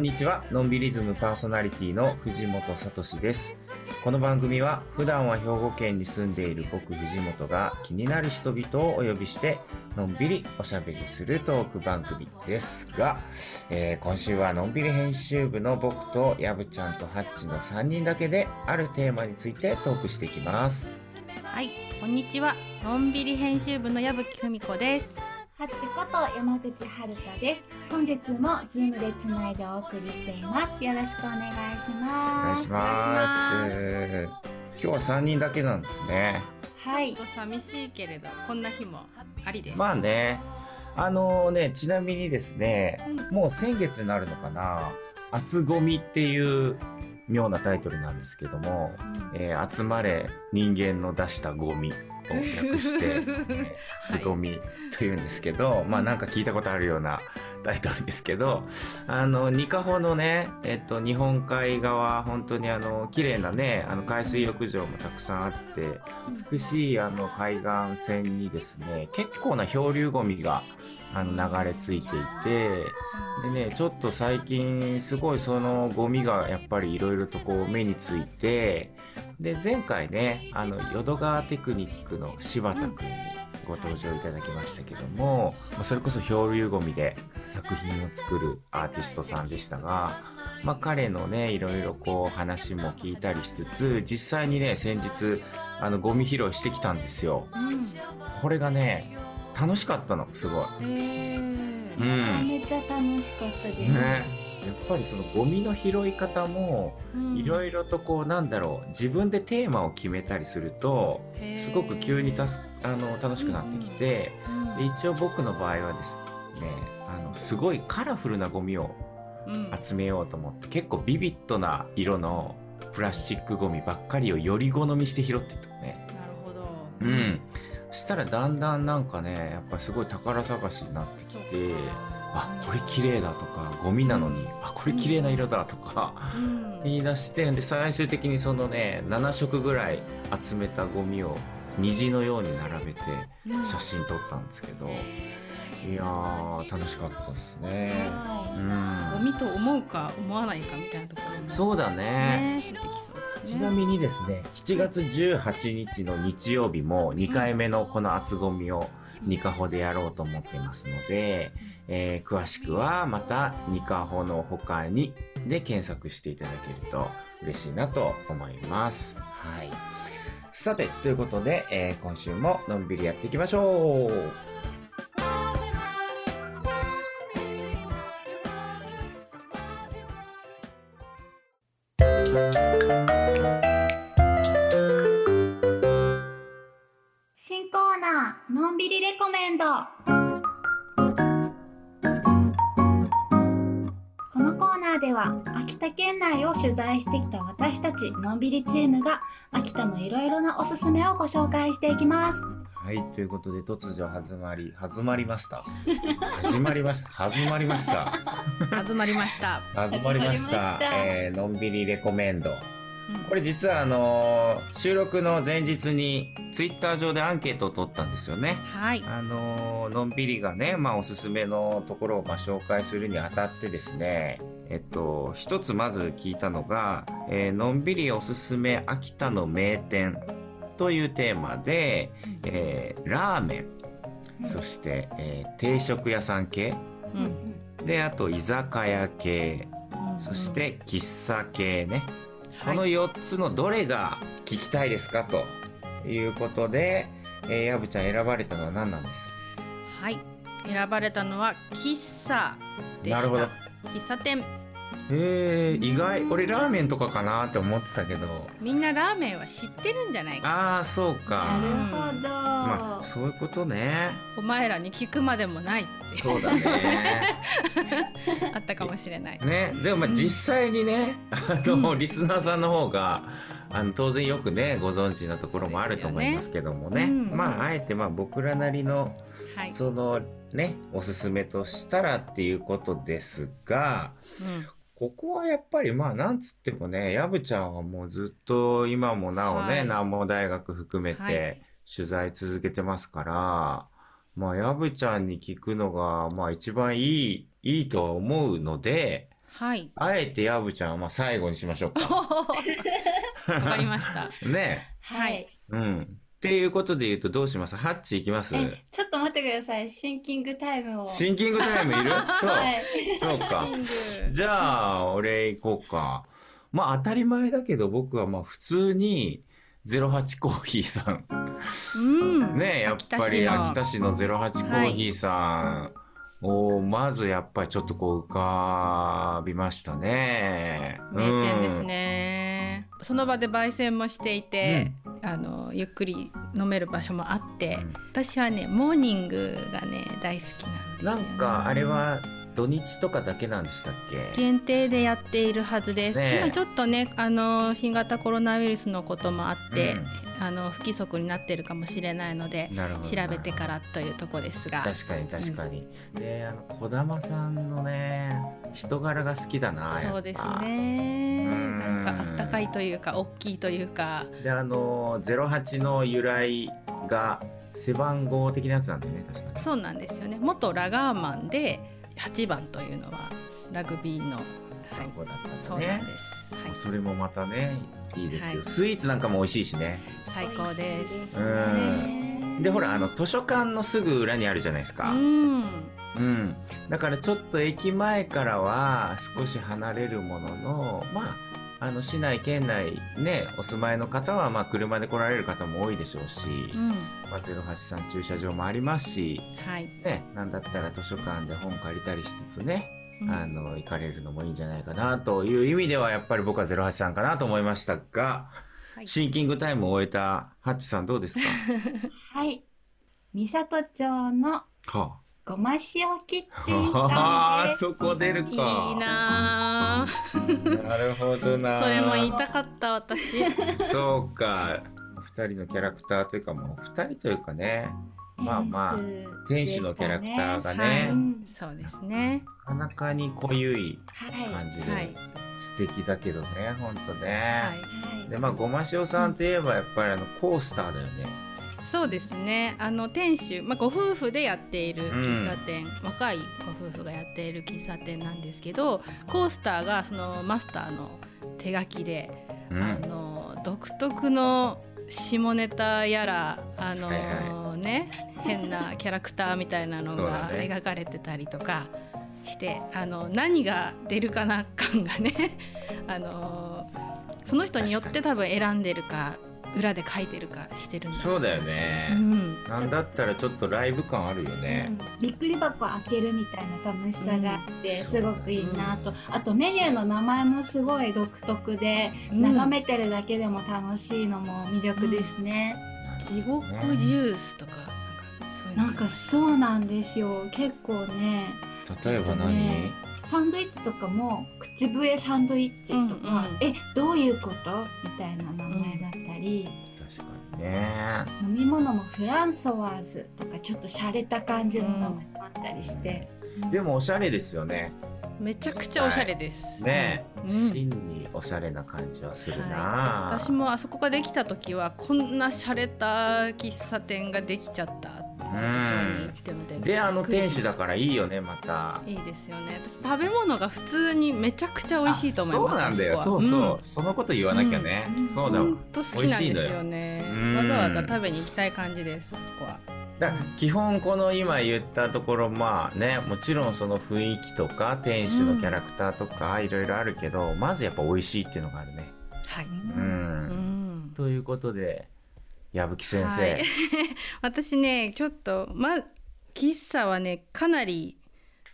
こんにちは。のんびりズムパーソナリティの藤本聡です。この番組は普段は兵庫県に住んでいる僕藤本が気になる人々をお呼びしてのんびりおしゃべりするトーク番組ですが、えー今週はのんびり編集部の僕とやぶちゃんとハッチの3人だけであるテーマについてトークしていきます。はい、こんにちは。のんびり編集部の矢吹文子です。ハッチこと山口遥です。本日もズームでつないでお送りしています。よろしくお願いしお願ます。いします。今日は3人だけなんですね。はいちょっ。と寂しいけれど、こんな日もありです。まあね、あのね、ちなみにですね、もう先月になるのかな、厚ゴミっていう妙なタイトルなんですけども、えー集まれ人間の出したゴミを略して、えー厚ゴミというんですけど、まあなんか聞いたことあるようなタイトルですけど、あの、ニカホのね、えっと、日本海側、本当にあの、綺麗なね、あの、海水浴場もたくさんあって、美しいあの海岸線にですね、結構な漂流ゴミがあの流れ着いていて、でね、ちょっと最近すごいそのゴミがやっぱりいろいろとこう目について、で、前回ね、あの、淀川テクニックの柴田くんにご登場いただきましたけども、まあそれこそ漂流ゴミで作品を作るアーティストさんでしたが、まあ彼のね、いろいろこう話も聞いたりしつつ、実際にね、先日、あの、ゴミ拾いしてきたんですよ。うん。これがね、楽しかったの、すごい。えめちゃめちゃ楽しかったです。ね。やっぱりそのゴミの拾い方も、いろいいろとこう、なんだろう、自分でテーマを決めたりすると、すごく急にたすあの楽しくなってきて、で一応僕の場合はですね、あの、すごいカラフルなゴミをうん。集めようと思って、結構ビビッドな色のプラスチックゴミばっかりをより好みして拾ってたのね。なるほど。うん。そしたらだんだんなんかね、やっぱりすごい宝探しになってきて、かあ、これ綺麗だとか、ゴミなのに、あ、これ綺麗な色だとか、うん。言い出して、で、最終的にそのね、7色ぐらい集めたゴミを虹のように並べてうん写真撮ったんですけど、いやー、楽しかったですね。うはん。ゴミと思うか思わないかみたいなところもそうだね。ね、出てきそうですね。ちなみにですね、7月18日の日曜日も2回目のこの厚ゴミをニカホでやろうと思ってますので、えー詳しくはまたニカホの他にで検索していただけると嬉しいなと思います。はい。さて、ということで、えー今週ものんびりやっていきましょう。ちのんびりチームが秋田のいろいろなおすすめをご紹介していきます。はい、ということで突如始まり、始まりました。始まりました。始まりました。始まりました。始まりましたえーのんびりレコメンド。うんこれ実はあのー収録の前日にツイッター上でアンケートを取ったんですよね。はい。あのーのんびりがね、まあおすすめのところをまあ紹介するにあたってですね、えっと、一つまず聞いたのが、えーのんびりおすすめ秋田の名店というテーマで、えーラーメン、そして、えー定食屋さん系、うん。で、あと居酒屋系、うんそして喫茶系ね。はいこの4つのどれが聞きたいですかということで、えー、やぶちゃん選ばれたのは何なんです？はい。選ばれたのは喫茶でした。なるほど喫茶店。えー、意外。俺ラーメンとかかなって思ってたけど。みんなラーメンは知ってるんじゃないか。ああ、そうなか。るほど。まあ、そういうことね。お前らに聞くまでもないってそうだね。あったかもしれない。ね。でもまあうん実際にね、あの、リスナーさんの方が、あの、当然よくね、ご存知なところもあると思いますけどもね。ねうんまあ、あえてまあ僕らなりの、はい。そのね、おすすめとしたらっていうことですが、うん。ここはやっぱりまあなんつってもね、やぶちゃんはもうずっと今もなおね、はい南毛大学含めはいて取材続けてますから、まあやぶちゃんに聞くのがまあ一番いい、いいとは思うので、はい。あえてやぶちゃんはまあ最後にしましょうか。わかりました。ねはい。うん。っていうことで言うとどうします？ハッチいきます？え、ちょっと待ってください。シンキングタイムを。シンキングタイムいる？そう。はい。そうか。じゃあ、俺行こうか。まあ当たり前だけど僕はまあ普通に08コーヒーさん。うん。ねやっぱり秋秋田田市の08コーヒーさんをまずやっぱりちょっとこう浮かびましたね。名店ですね。その場で焙煎もしていて、あのゆっくり飲める場所もあって、うん。私はねモーニングがね大好きなんですよ、なんかあれは土日とかだけなんでしたっけ？限定でやっているはずです、ねえ。今ちょっとねあの新型コロナウイルスのこともあって、うん。あの不規則になってるかもしれないのでなるほど調べてからというところですが。確かに確かに、であの児玉さんのね人柄が好きだなやっぱ。そうですね。うん。なんかあったかいというか大きいというか。であの08の由来が背番号的なやつなんだよね確かに。そうなんですよね。元ラガーマンで8番というのはラグビーの、はい番、号だったんだそうなねんです、はい、それもまたねいいですけど、はい。スイーツなんかも美味しいしね。最高です。うん。でほらあの図書館のすぐ裏にあるじゃないですうか、ん。うん、だからちょっと駅前からは少し離れるもののまああの市内県内ねお住まいの方はまあ車で来られる方も多いでしょうし、うん。まあ、083駐車場もありますし、はい、ね、なんだったら図書館で本借りたりしつつね、うん。あの行かれるのもいいんじゃないかなという意味ではやっぱり僕は083かなと思いましたが、はい。シンキングタイムを終えたハッチさんどうですか？はい。三郷町のはごま塩キッチンあ、あーさんです。そこ出るか。いいなあなるほどな。それも言いたかった私。そうか。二人のキャラクターというかもう二人というかね。まあまあ天使のキャラクターがね、はい。うんそうですね。なかなかに濃ゆいはい。感じで、はい。素敵だけどねほんとね、はい。はい。でまあごま塩さんといえばやっぱりあのコースターだよねそうですね。あの店主、まあ、ご夫婦でやっている喫茶店、若いご夫婦がやっている喫茶店なんですけどコースターがそのマスターの手書きで、うん。あの独特の下ネタやらあの、はいはね変なキャラクターみたいなのが描かれてたりとかして、あの何が出るかな感がね あのその人によって多分選んでるか裏で書いてるかしてるんだ。そうだよね。う、ん。なんだったらちょっとライブ感あるよね、うん。びっくり箱開けるみたいな楽しさがあって、うん。すごくいいなと、あとメニューの名前もすごい独特で、うん。眺めてるだけでも楽しいのも魅力ですね、地獄ジュースとかなんかそういうの。なんかそうなんですよ。結構ね例えば何、ねサンドイッチとかも口笛サンドイッチとか、うんうん。えどういうこと？みたいな名前だったり、確かにね。飲み物もフランソワーズとかちょっと洒落た感じの名前もあったりして、でもおしゃれですよね。めちゃくちゃおしゃれです。ね。え、うん。真におしゃれな感じはするな、はい、私もあそこができた時はこんな洒落た喫茶店ができちゃった佐藤町にっていうのでであの店主だらからいいよねまた。いいですよね。私食べ物が普通にめちゃくちゃ美味しいと思いますそうなんだよ。あそうそう、こはそのこと言わなきゃね、うん。そうだわほんと好きなんですよね。わざわざ食べに行きたい感じですあそこは。だ基本この今言ったところまあねもちろんその雰囲気とか店主のキャラクターとかいろいろあるけど、まずやっぱ美味しいっていうのがあるね。はい、う、うんん、ということで矢吹先生、はい私ねちょっとま喫茶はねかなり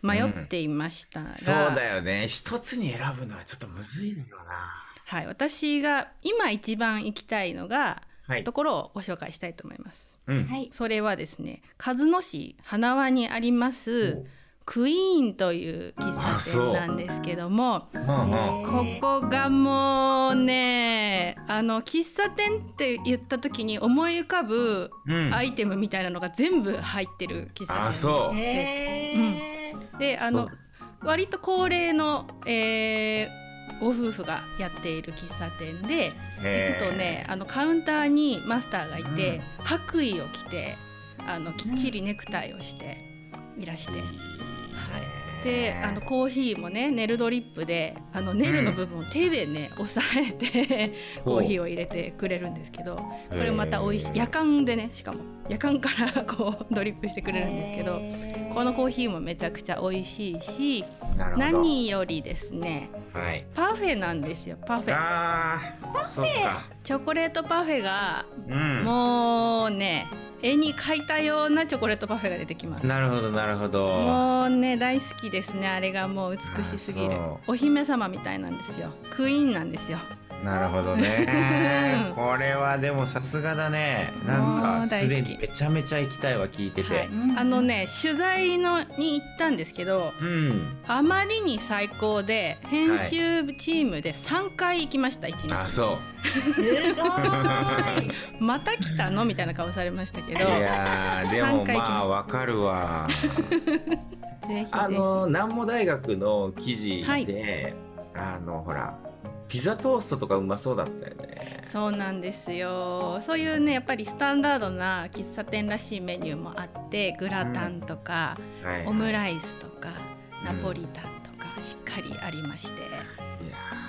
迷っていましたが、そうだよね。一つに選ぶのはちょっとむずいだろうな。はい、私が今一番行きたいのが、はい。ところをご紹介したいと思います。うん。はい。それはですね鹿角市花輪にありますクイーンという喫茶店なんですけどもここがもうねあの喫茶店って言った時に思い浮かぶうん。アイテムみたいなのが全部入ってる喫茶店あそう。へーであの割と高齢の、えーご夫婦がやっている喫茶店で行くとねあのカウンターにマスターがいて、うん。白衣を着てあのきっちりネクタイをしていらして、であのコーヒーもねネルドリップであのネルの部分を手でね、押さえてコーヒーを入れてくれるんですけどこれまた美味しい。夜間でねしかも夜間から こうドリップしてくれるんですけどこのコーヒーもめちゃくちゃ美味しいし何よりですね、はい、パフェなんですよパフェ。あパフェチョコレートパフェが、うん、もうね絵に描いたようなチョコレートパフェが出てきます。なるほどなるほど。もうね大好きですね。あれがもう美しすぎる。お姫様みたいなんですよ。クイーンなんですよなるほどね。これはでもさすがだね。なんかすでにめちゃめちゃ行きたいわ聞いてて、はい、あのね取材のに行ったんですけど、うん、あまりに最高で編集チームで3回行きました1日。あそう。また来たの？みたいな顔されましたけどいやでもまあわかるわ。ぜひあの南模大学の記事で、はい、あのほらピザトーストとかうまそうだったよね。そうなんですよ。そういうねやっぱりスタンダードな喫茶店らしいメニューもあってグラタンとか、うん。はいはい、オムライスとかナポリタンとかしっかりありまして、いや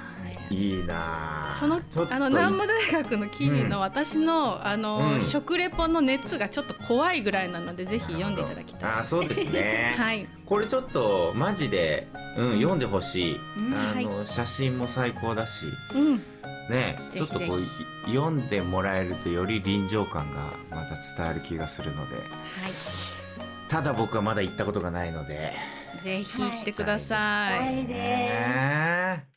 いいなそのあの南部大学の記事の私の、うん、あの、うん、食レポの熱がちょっと怖いぐらいなのでぜひ読んでいただきたい。あそうですね。はい。これちょっとマジで、うん、読んでほしい、あの、はい、写真も最高だし、うん、ねちょっとこう読んでもらえるとより臨場感がまた伝わる気がするので、はい、ただ僕はまだ行ったことがないので。ぜひ来てください、はい、ね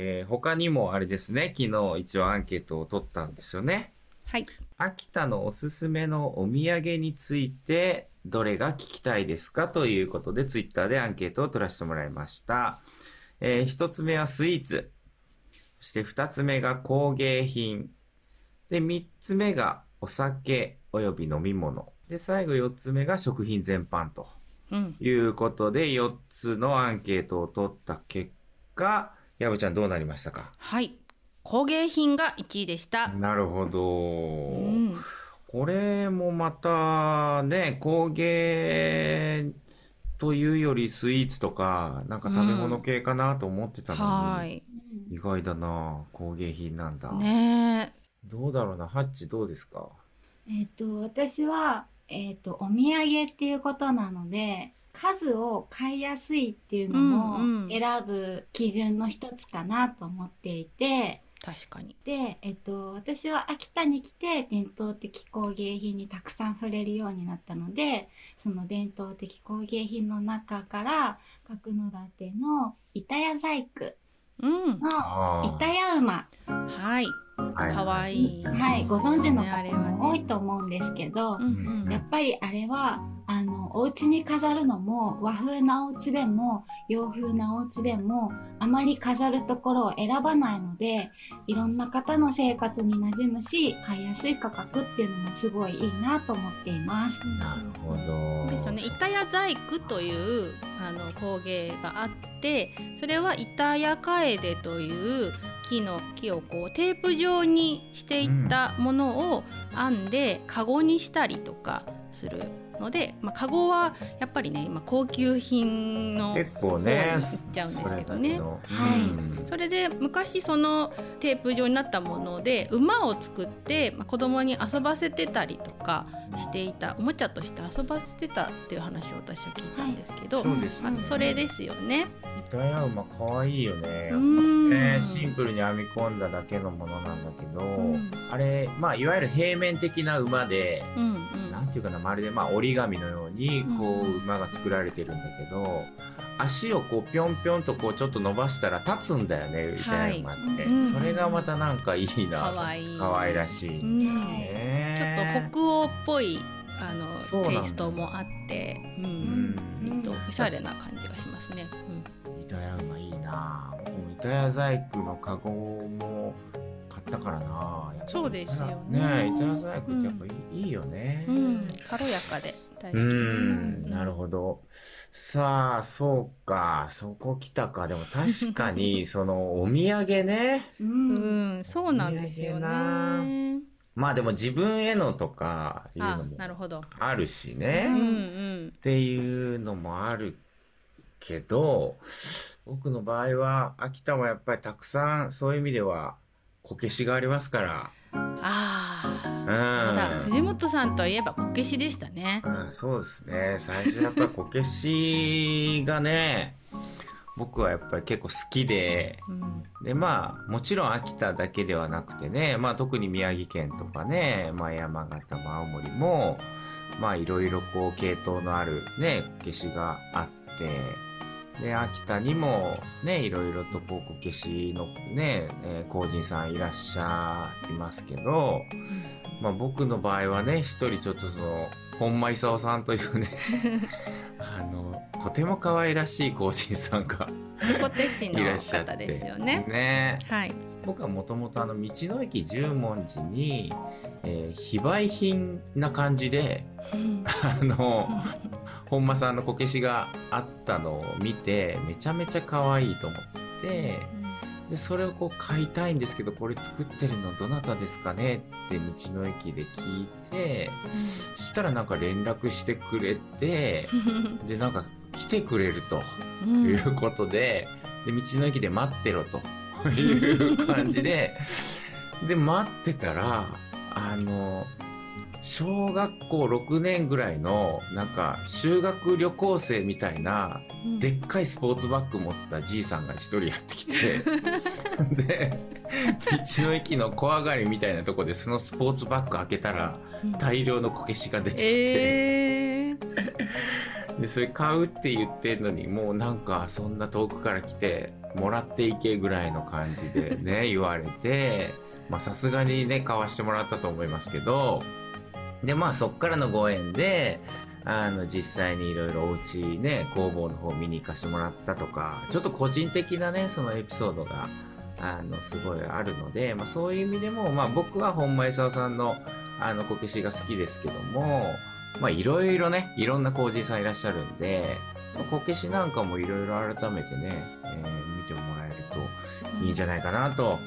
えー、他にもあれですね、昨日一応アンケートを取ったんですよね。はい。秋田のおすすめのお土産について、どれが聞きたいですか？ということで、ツイッターでアンケートを取らせてもらいました。えー、一つ目はスイーツ。そして二つ目が工芸品。で、三つ目がお酒及び飲み物。で、最後四つ目が食品全般と。いうことで、4つのアンケートを取った結果、やぶちゃんどうなりましたか？はい。工芸品が1位でした。なるほど、うん、これもまたね工芸というよりスイーツとかなんか食べ物系かなと思ってたのに、うん。はい、意外だな工芸品なんだ。ね。どうだろうなハッチどうですか？えっ、と私はえっ、とお土産っていうことなので数を買いやすいっていうのも選ぶ基準の一つかなと思っていて、確かに。で、えっと、私は秋田に来て伝統的工芸品にたくさん触れるようになったのでその伝統的工芸品の中から角館の板屋細工の板屋馬、はい。かわいい、はい、ご存知の方も多いと思うんですけど、やっぱりあれはあのお家に飾るのも和風なお家でも洋風なお家でもあまり飾るところを選ばないのでいろんな方の生活に馴染むし買いやすい価格っていうのもすごいいいなと思っています。なるほど。ですよね。板屋細工というあの工芸があってそれは板屋楓という木の木をこうテープ状にしていったものを編んでカゴにしたりとかするので、まあ、カゴはやっぱりね今高級品の結構ねいっちゃうんですけどね。はい、それで昔そのテープ状になったもので馬を作って、まあ、子供に遊ばせてたりとかしていたおもちゃとして遊ばせてたっていう話を私は聞いたんですけど、はい、そまあ、それですよね。板屋馬可愛いよね。ねシンプルに編み込んだだけのものなんだけど、あれまあいわゆる平面的な馬で、うんうんていうかなまるでまあ折り紙のようにこう馬が作られてるんだけど、足をこうぴょんぴょんとこうちょっと伸ばしたら立つんだよねみたいなのって、はい、それがまたなんかいいなかわいい。かわいらしい、ね、ちょっと北欧っぽいあのテイストもあってうん、うん、とおしゃれな感じがしますね。うん、板屋馬いいな。板屋細工のカゴもったからな。そうですよね。ね板細工ってやっぱいい,、いいよね、うん、軽やかで大好きです、うん、なるほど。さあそうか。そこ来たか。でも確かに そのお土産ね。うん、そうなんですよね。まあでも自分へのとかいうのもあるしね、うんうん、っていうのもあるけど僕の場合は秋田はやっぱりたくさんそういう意味ではこけしがありますから。ああ、うん、だ藤本さんといえばこけしでしたね、うん、そうですね。最初やっぱりこけしがね僕はやっぱり結構好きで、うん、でまあもちろん秋田だけではなくてね、まあ、特に宮城県とかね、まあ、山形も青森もまあいろいろこう系統のあるねこけしがあってで秋田にもねいろいろとこうこけしのね、えー、工人さんいらっしゃいますけど、まあ、僕の場合はね一人ちょっとその本間勲さんというね あのとても可愛らしい工人さんが横手市の方ですよね。ね。はい、僕はもともと道の駅十文字に、えー、非売品な感じで、あの 本間さんのこけしがあったのを見てめちゃめちゃ可愛いと思って。でそれをこう買いたいんですけどこれ作ってるのどなたですかねって道の駅で聞いて、うん、したらなんか連絡してくれて でなんか来てくれるということでうん、で道の駅で待ってろという感じで で待ってたらあの小学校6年ぐらいのなんか修学旅行生みたいな、でっかいスポーツバッグ持ったじいさんが一人やってきて で道の駅の小上がりみたいなとこでそのスポーツバッグ開けたら大量のこけしが出てきて、えー、でそれ買うって言ってんのにもうなんかそんな遠くから来てもらっていけぐらいの感じでね言われてまあさすがにね買わしてもらったと思いますけどでまあそっからのご縁であの実際にいろいろお家ね工房の方見に行かしてもらったとかちょっと個人的なねそのエピソードがあのすごいあるので、まあ、そういう意味でも、まあ、僕は本間勲さんのあのこけしが好きですけどもまあいろいろねいろんな工事さんいらっしゃるんでこけしなんかもいろいろ改めてね、えー、見てもらえるといいんじゃないかなと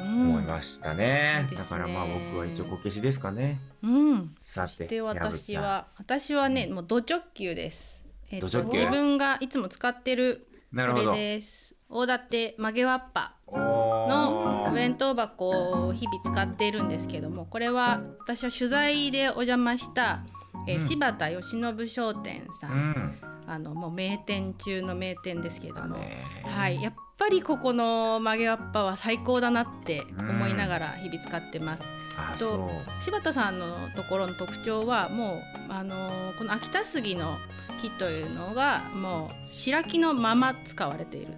思いましたね。うん、だからまあ僕は一応こけしですかね。うん。そして私は私はねもうド直球です、えー、自分がいつも使ってるこれです。大館曲げわっぱのお弁当箱を日々使っているんですけどもこれは私は取材でお邪魔した、えー、うん、柴田義信商店さん、うん、あのもう名店中の名店ですけども、はい。やっぱりここの曲げわっぱは最高だなって思いながら日々使ってます。うん、と柴田さんのところの特徴はもうあのこの秋田杉の木というのがもう白木のまま使われている。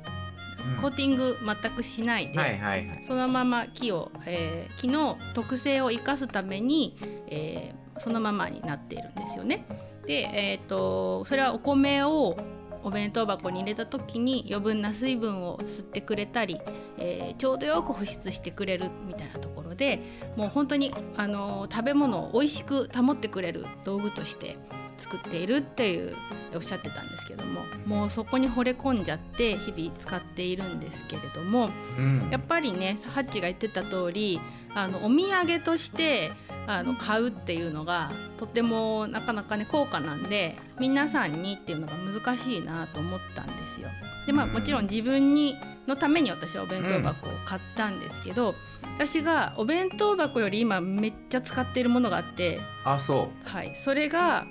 コーティング全くしないで、はいはいはい、そのまま木を、えー、木の特性を生かすために、えー、そのままになっているんですよね。で、えーとそれはお米をお弁当箱に入れた時に余分な水分を吸ってくれたり、えー、ちょうどよく保湿してくれるみたいなところでもう本当にあの食べ物を美味しく保ってくれる道具として作っているっていうおっしゃってたんですけどももうそこに惚れ込んじゃって日々使っているんですけれども、うん、やっぱりねハッチが言ってた通りあのお土産としてあの買うっていうのがとてもなかなかね高価なんで皆さんにっていうのが難しいなと思ったんですよ。でまあもちろん自分にのために私はお弁当箱を買ったんですけど、うん、私がお弁当箱より今めっちゃ使っているものがあってあそう。はい。それが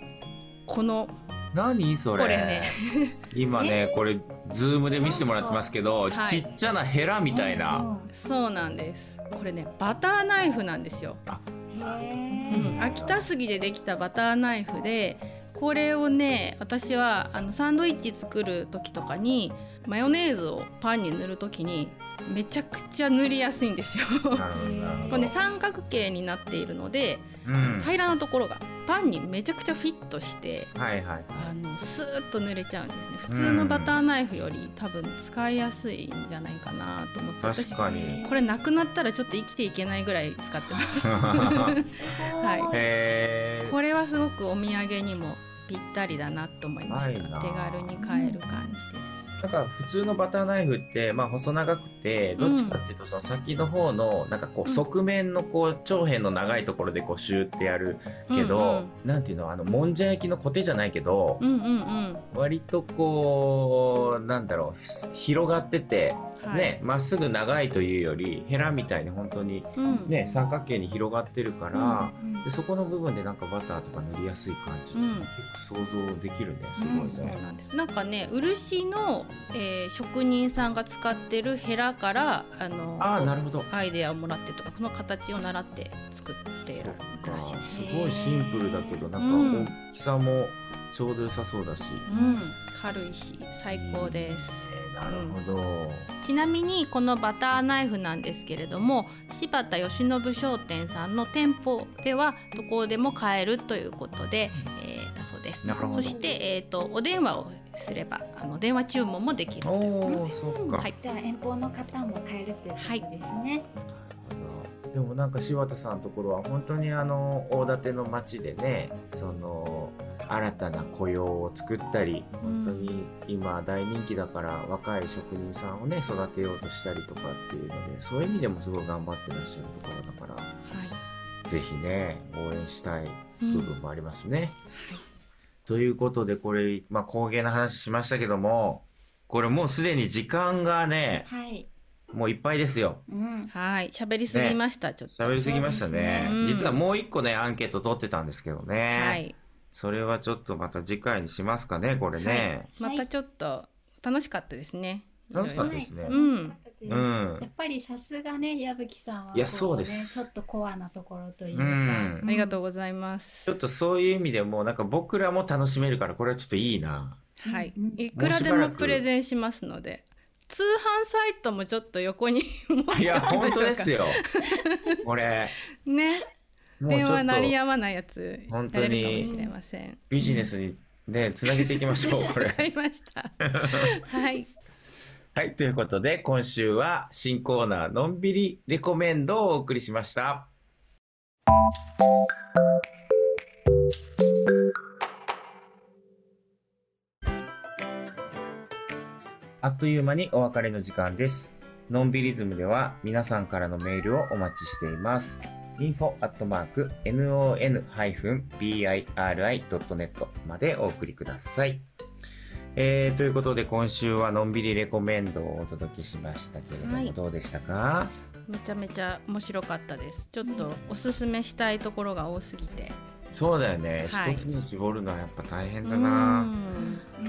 この何それ？これね。今ねこれズームで見せてもらってますけど、はい、ちっちゃなヘラみたいな、そうなんです。これねバターナイフなんですよ。うん、秋田杉でできたバターナイフでこれをね私はあのサンドイッチ作る時とかにマヨネーズをパンに塗る時にめちゃくちゃ塗りやすいんですよ。これね三角形になっているので、うん、平らなところがパンにめちゃくちゃフィットして、はいはい、あのスーッと塗れちゃうんですね。普通のバターナイフより多分使いやすいんじゃないかなと思って私これなくなったらちょっと生きていけないぐらい使ってます。はい、これはすごくお土産にもぴったりだなと思いました。手軽に買える感じですなんか普通のバターナイフってまあ細長くてどっちかっていうとその先の方のなんかこう側面のこう長辺の長いところでこうシューってやるけど、うんうん、なんていうのあのもんじゃ焼きのコテじゃないけど、うんうんうん、割とこうなんだろう広がってて、はい、ねまっすぐ長いというよりヘラみたいに本当にね、うん、三角形に広がってるから、うんうん、でそこの部分でなんかバターとか塗りやすい感じって結構想像できるねすごいね。そうなんなんかね漆のえー、職人さんが使ってるヘラからあのあなるほど。アイデアをもらってとかこの形を習って作ってるらしいです。すごいシンプルだけどなんか大きさもちょうど良さそうだし、うん、軽いし最高です、えー、なるほど、うん、ちなみにこのバターナイフなんですけれども柴田義信商店さんの店舗ではどこでも買えるということで、えー、だそうです。そして、えーと、お電話をすればあの電話注文もできるということで、うんはい、じゃあ遠方の方も買えるっていうことですね、はい。でもなんか柴田さんのところは本当にあの大館の町でねその新たな雇用を作ったり本当に今大人気だから若い職人さんをね育てようとしたりとかっていうのでそういう意味でもすごい頑張ってらっしゃるところだから、はい、ぜひね応援したい部分もありますね。うんはい、ということでこれ、まあ、工芸の話しましたけどもこれもうすでに時間がね、はい。もういっぱいですよ。うん、はい、喋りすぎました、ね、ちょっと。喋りすぎましたね。ね。実はもう一個ね、アンケート取ってたんですけどね。はい。それはちょっとまた次回にしますかねこれね、はい、またちょっと楽しかったですね。楽しかったですね、うん、う。ん、やっぱりさすがね矢吹さんは、ね、いやそうです。ちょっとコアなところというか、うん、ありがとうございます。ちょっとそういう意味でもなんか僕らも楽しめるからこれはちょっといいな。はい。いくらでもプレゼンしますので通販サイトもちょっと横に いや本当ですよ。これ。ね。電話鳴りやまないやつやれるかもしれません。ビジネスにねつなげていきましょうこれ。わかりました。はいはいということで今週は新コーナーのんびりレコメンドをお送りしました。あっという間にお別れの時間です。のんびりズムでは皆さんからのメールをお待ちしています。info.non-biri.net までお送りください。えー、ということで今週はのんびりレコメンドをお届けしましたけれども、はい、どうでしたか？めちゃめちゃ面白かったです。ちょっとおすすめしたいところが多すぎて。そうだよね、はい、一つに絞るのはやっぱ大変だな。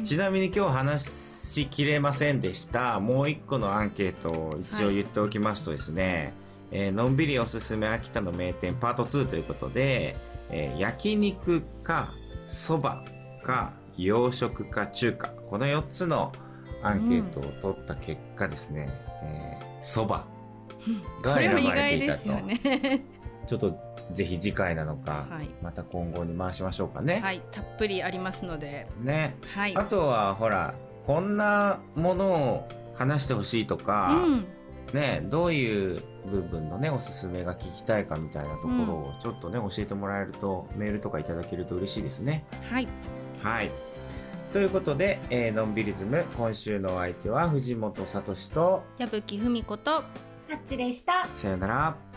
ちなみに今日話しきれませんでした。もう一個のアンケートを一応言っておきますとですね、はい。えー、のんびりおすすめ秋田の名店パート2ということで、えー、焼肉かそばか洋食か中華。この4つのアンケートを取った結果ですねそば、えー、が選ばれていたと、ね、ちょっとぜひ次回なのか、はい、また今後に回しましょうかね。はいたっぷりありますので。ね、はい、あとはほらこんなものを話してほしいとか、うん。ね、どういう部分のね、おすすめが聞きたいかみたいなところをちょっとね、うん、教えてもらえると、メールとかいただけると嬉しいですね。はい。はい。ということで、えー、のんびりズム、今週のお相手は藤本聡と矢吹文子とタッチでした。さよなら。